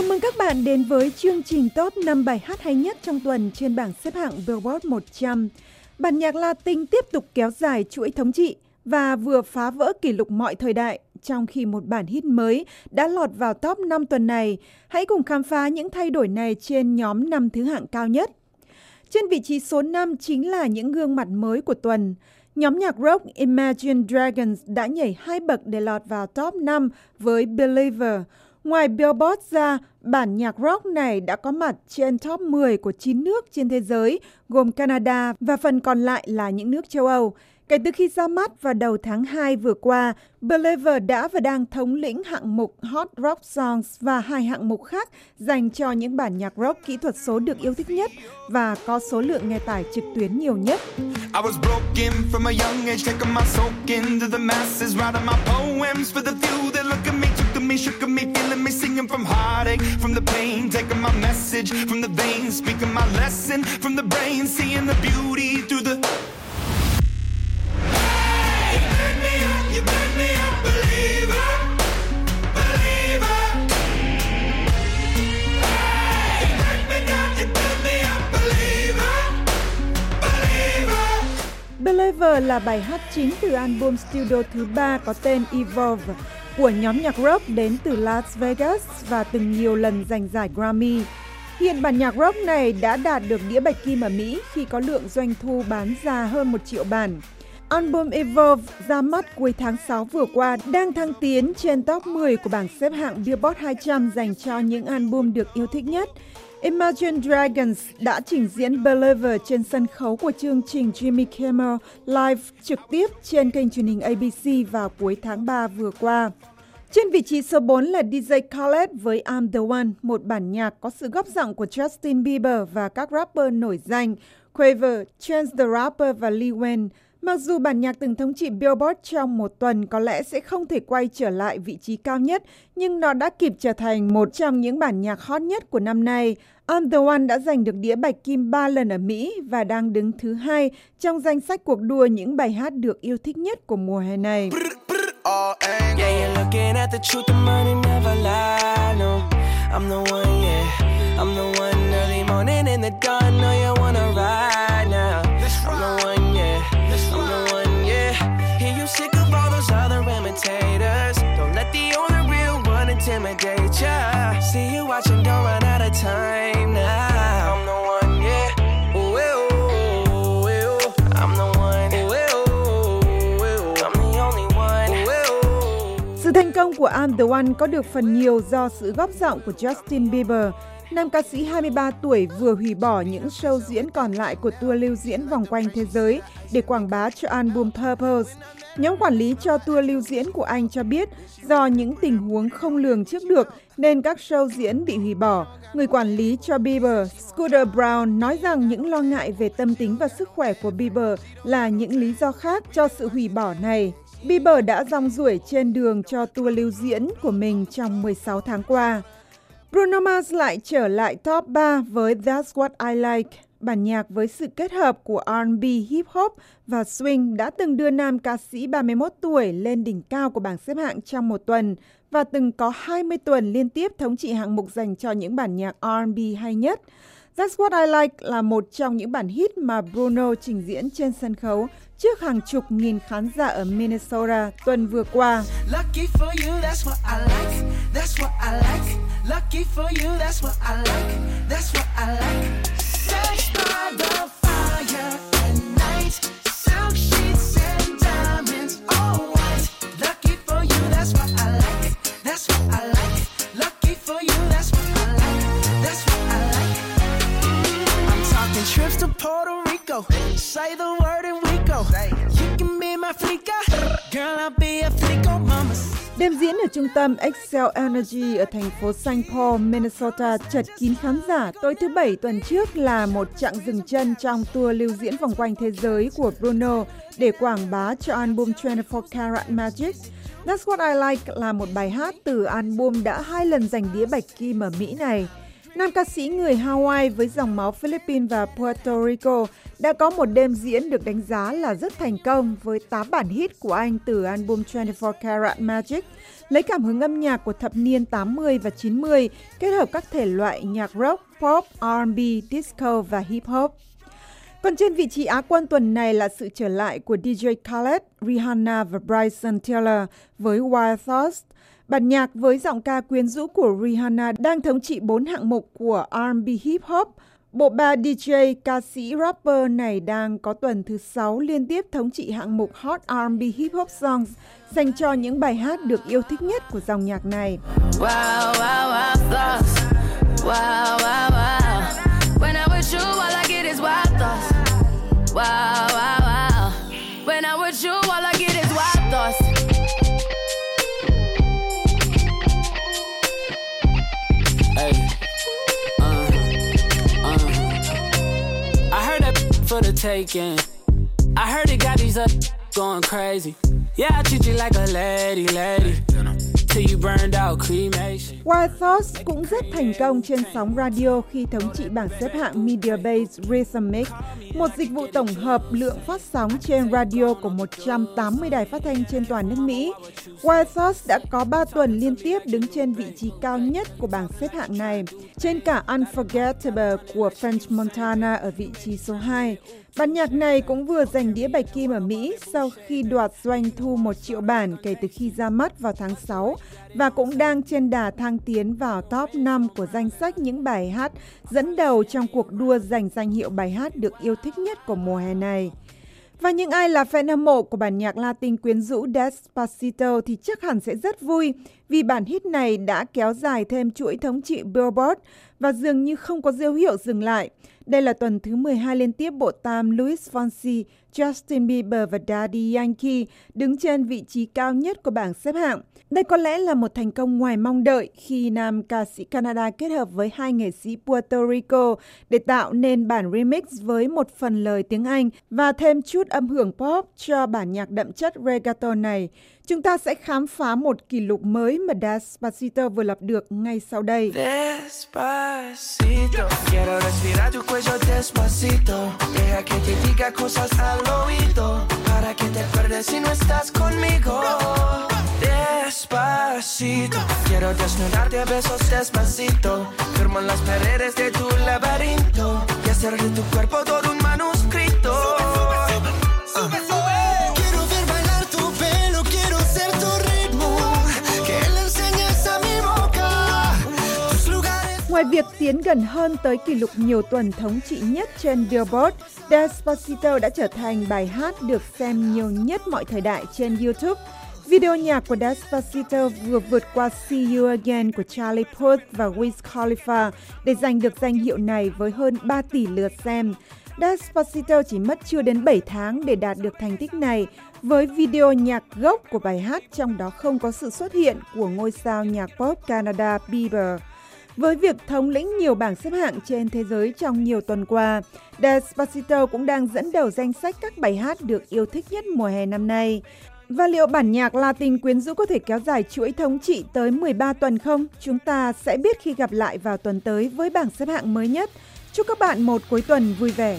Chào mừng các bạn đến với chương trình top 5 bài hát hay nhất trong tuần trên bảng xếp hạng Billboard 100. Bản nhạc Latin tiếp tục kéo dài chuỗi thống trị và vừa phá vỡ kỷ lục mọi thời đại, trong khi một bản hit mới đã lọt vào top 5 tuần này. Hãy cùng khám phá những thay đổi này trên nhóm năm thứ hạng cao nhất. Trên vị trí số 5 chính là những gương mặt mới của tuần. Nhóm nhạc rock Imagine Dragons đã nhảy hai bậc để lọt vào top 5 với Believer. Ngoài Billboard ra, bản nhạc rock này đã có mặt trên top 10 của 9 nước trên thế giới, gồm Canada và phần còn lại là những nước châu Âu. Kể từ khi ra mắt vào đầu tháng 2 vừa qua, Believer đã và đang thống lĩnh hạng mục Hot Rock Songs và hai hạng mục khác dành cho những bản nhạc rock kỹ thuật số được yêu thích nhất và có số lượng nghe tải trực tuyến nhiều nhất. I was broken from a young age, taking my soak into the masses, writing my poems for the message from the veins, speaking my lesson from the brain, seeing the beauty through the Believer là bài hát chính từ album studio thứ ba có tên Evolve của nhóm nhạc rock đến từ Las Vegas và từng nhiều lần giành giải Grammy. Hiện bản nhạc rock này đã đạt được đĩa bạch kim ở Mỹ khi có lượng doanh thu bán ra hơn một triệu bản. Album Evolve ra mắt cuối tháng 6 vừa qua đang thăng tiến trên top 10 của bảng xếp hạng Billboard 200 dành cho những album được yêu thích nhất. Imagine Dragons đã trình diễn Believer trên sân khấu của chương trình Jimmy Kimmel Live trực tiếp trên kênh truyền hình ABC vào cuối tháng 3 vừa qua. Trên vị trí số 4 là DJ Khaled với I'm the One, một bản nhạc có sự góp giọng của Justin Bieber và các rapper nổi danh Quaver, Chance the Rapper và Lil Wayne. Mặc dù bản nhạc từng thống trị Billboard trong một tuần có lẽ sẽ không thể quay trở lại vị trí cao nhất, nhưng nó đã kịp trở thành một trong những bản nhạc hot nhất của năm nay. On the One đã giành được đĩa bạch kim 3 lần ở Mỹ và đang đứng thứ hai trong danh sách cuộc đua những bài hát được yêu thích nhất của mùa hè này. all angles. Yeah, you're looking at the truth, the money never lie. No, I'm the one, yeah. I'm the one early morning in the dawn. No, you wanna ride now. I'm the one, yeah. I'm the one, yeah. Hear you sick of all those other imitators. Don't let the only real one intimidate you. Sự thành công của I'm the One có được phần nhiều do sự góp giọng của Justin Bieber. Nam ca sĩ 23 tuổi vừa hủy bỏ những show diễn còn lại của tour lưu diễn vòng quanh thế giới để quảng bá cho album Purpose. Nhóm quản lý cho tour lưu diễn của anh cho biết do những tình huống không lường trước được nên các show diễn bị hủy bỏ. Người quản lý cho Bieber, Scooter Brown, nói rằng những lo ngại về tâm tính và sức khỏe của Bieber là những lý do khác cho sự hủy bỏ này. Bieber đã rong ruổi trên đường cho tour lưu diễn của mình trong 16 tháng qua. Bruno Mars lại trở lại top 3 với That's What I Like. Bản nhạc với sự kết hợp của R&B, hip hop và swing đã từng đưa nam ca sĩ 31 tuổi lên đỉnh cao của bảng xếp hạng trong một tuần và từng có 20 tuần liên tiếp thống trị hạng mục dành cho những bản nhạc R&B hay nhất. That's What I Like là một trong những bản hit mà Bruno trình diễn trên sân khấu trước hàng chục nghìn khán giả ở Minnesota tuần vừa qua. Lucky for you, that's what I like. Rico. Say the word and we go. You can be my flica. Girl, I'll be a flico mama. Đêm diễn ở trung tâm Excel Energy ở thành phố Saint Paul, Minnesota chật kín khán giả tối thứ Bảy tuần trước là một chặng dừng chân trong tour lưu diễn vòng quanh thế giới của Bruno để quảng bá cho album 24 Karat Magic. That's What I Like là một bài hát từ album đã hai lần giành đĩa bạch kim ở Mỹ này. Nam ca sĩ người Hawaii với dòng máu Philippines và Puerto Rico đã có một đêm diễn được đánh giá là rất thành công với 8 bản hit của anh từ album 24 Karat Magic, lấy cảm hứng âm nhạc của thập niên 80 và 90, kết hợp các thể loại nhạc rock, pop, R&B, disco và hip hop. Còn trên vị trí Á quân tuần này là sự trở lại của DJ Khaled, Rihanna và Bryson Tiller với Wild Thoughts. Bản nhạc với giọng ca quyến rũ của Rihanna đang thống trị bốn hạng mục của R&B hip hop. Bộ ba DJ, ca sĩ, rapper này đang có tuần thứ sáu liên tiếp thống trị hạng mục Hot R&B Hip Hop Songs dành cho những bài hát được yêu thích nhất của dòng nhạc này. Wow, wow, wow. Wow, wow, wow. For the taking. I heard it got these up going crazy. Yeah, I treat you like a lady, lady. Wild Thoughts cũng rất thành công trên sóng radio khi thống trị bảng xếp hạng Media Base Rhythmic, một dịch vụ tổng hợp lượng phát sóng trên radio của 180 đài phát thanh trên toàn nước Mỹ. Wild Thoughts đã có 3 tuần liên tiếp đứng trên vị trí cao nhất của bảng xếp hạng này, trên cả Unforgettable của French Montana ở vị trí số 2. Bản nhạc này cũng vừa giành đĩa bạch kim ở Mỹ sau khi đoạt doanh thu 1 triệu bản kể từ khi ra mắt vào tháng 6 và cũng đang trên đà thăng tiến vào top 5 của danh sách những bài hát dẫn đầu trong cuộc đua giành danh hiệu bài hát được yêu thích nhất của mùa hè này. Và những ai là fan hâm mộ của bản nhạc Latin quyến rũ Despacito thì chắc hẳn sẽ rất vui vì bản hit này đã kéo dài thêm chuỗi thống trị Billboard và dường như không có dấu hiệu dừng lại. Đây là tuần thứ 12 liên tiếp bộ tam Luis Fonsi, Justin Bieber và Daddy Yankee đứng trên vị trí cao nhất của bảng xếp hạng. Đây có lẽ là một thành công ngoài mong đợi khi nam ca sĩ Canada kết hợp với hai nghệ sĩ Puerto Rico để tạo nên bản remix với một phần lời tiếng Anh và thêm chút âm hưởng pop cho bản nhạc đậm chất reggaeton này. Chúng ta sẽ khám phá một kỷ lục mới mà Despacito vừa lập được ngay sau đây. Despacito, quiero respirar tu cuello despacito. Deja que te diga cosas al oído, para que te acuerdes si no estás conmigo. Despacito, quiero desnudarte a besos despacito. Firmo las paredes de tu laberinto y hacer de tu cuerpo todo un manuscrito. Sube, sube, sube. Ngoài việc tiến gần hơn tới kỷ lục nhiều tuần thống trị nhất trên Billboard, Despacito đã trở thành bài hát được xem nhiều nhất mọi thời đại trên YouTube. Video nhạc của Despacito vừa vượt qua See You Again của Charlie Puth và Wiz Khalifa để giành được danh hiệu này với hơn 3 tỷ lượt xem. Despacito chỉ mất chưa đến 7 tháng để đạt được thành tích này với video nhạc gốc của bài hát trong đó không có sự xuất hiện của ngôi sao nhạc pop Canada Bieber. Với việc thống lĩnh nhiều bảng xếp hạng trên thế giới trong nhiều tuần qua, Despacito cũng đang dẫn đầu danh sách các bài hát được yêu thích nhất mùa hè năm nay. Và liệu bản nhạc Latin quyến rũ có thể kéo dài chuỗi thống trị tới 13 tuần không? Chúng ta sẽ biết khi gặp lại vào tuần tới với bảng xếp hạng mới nhất. Chúc các bạn một cuối tuần vui vẻ.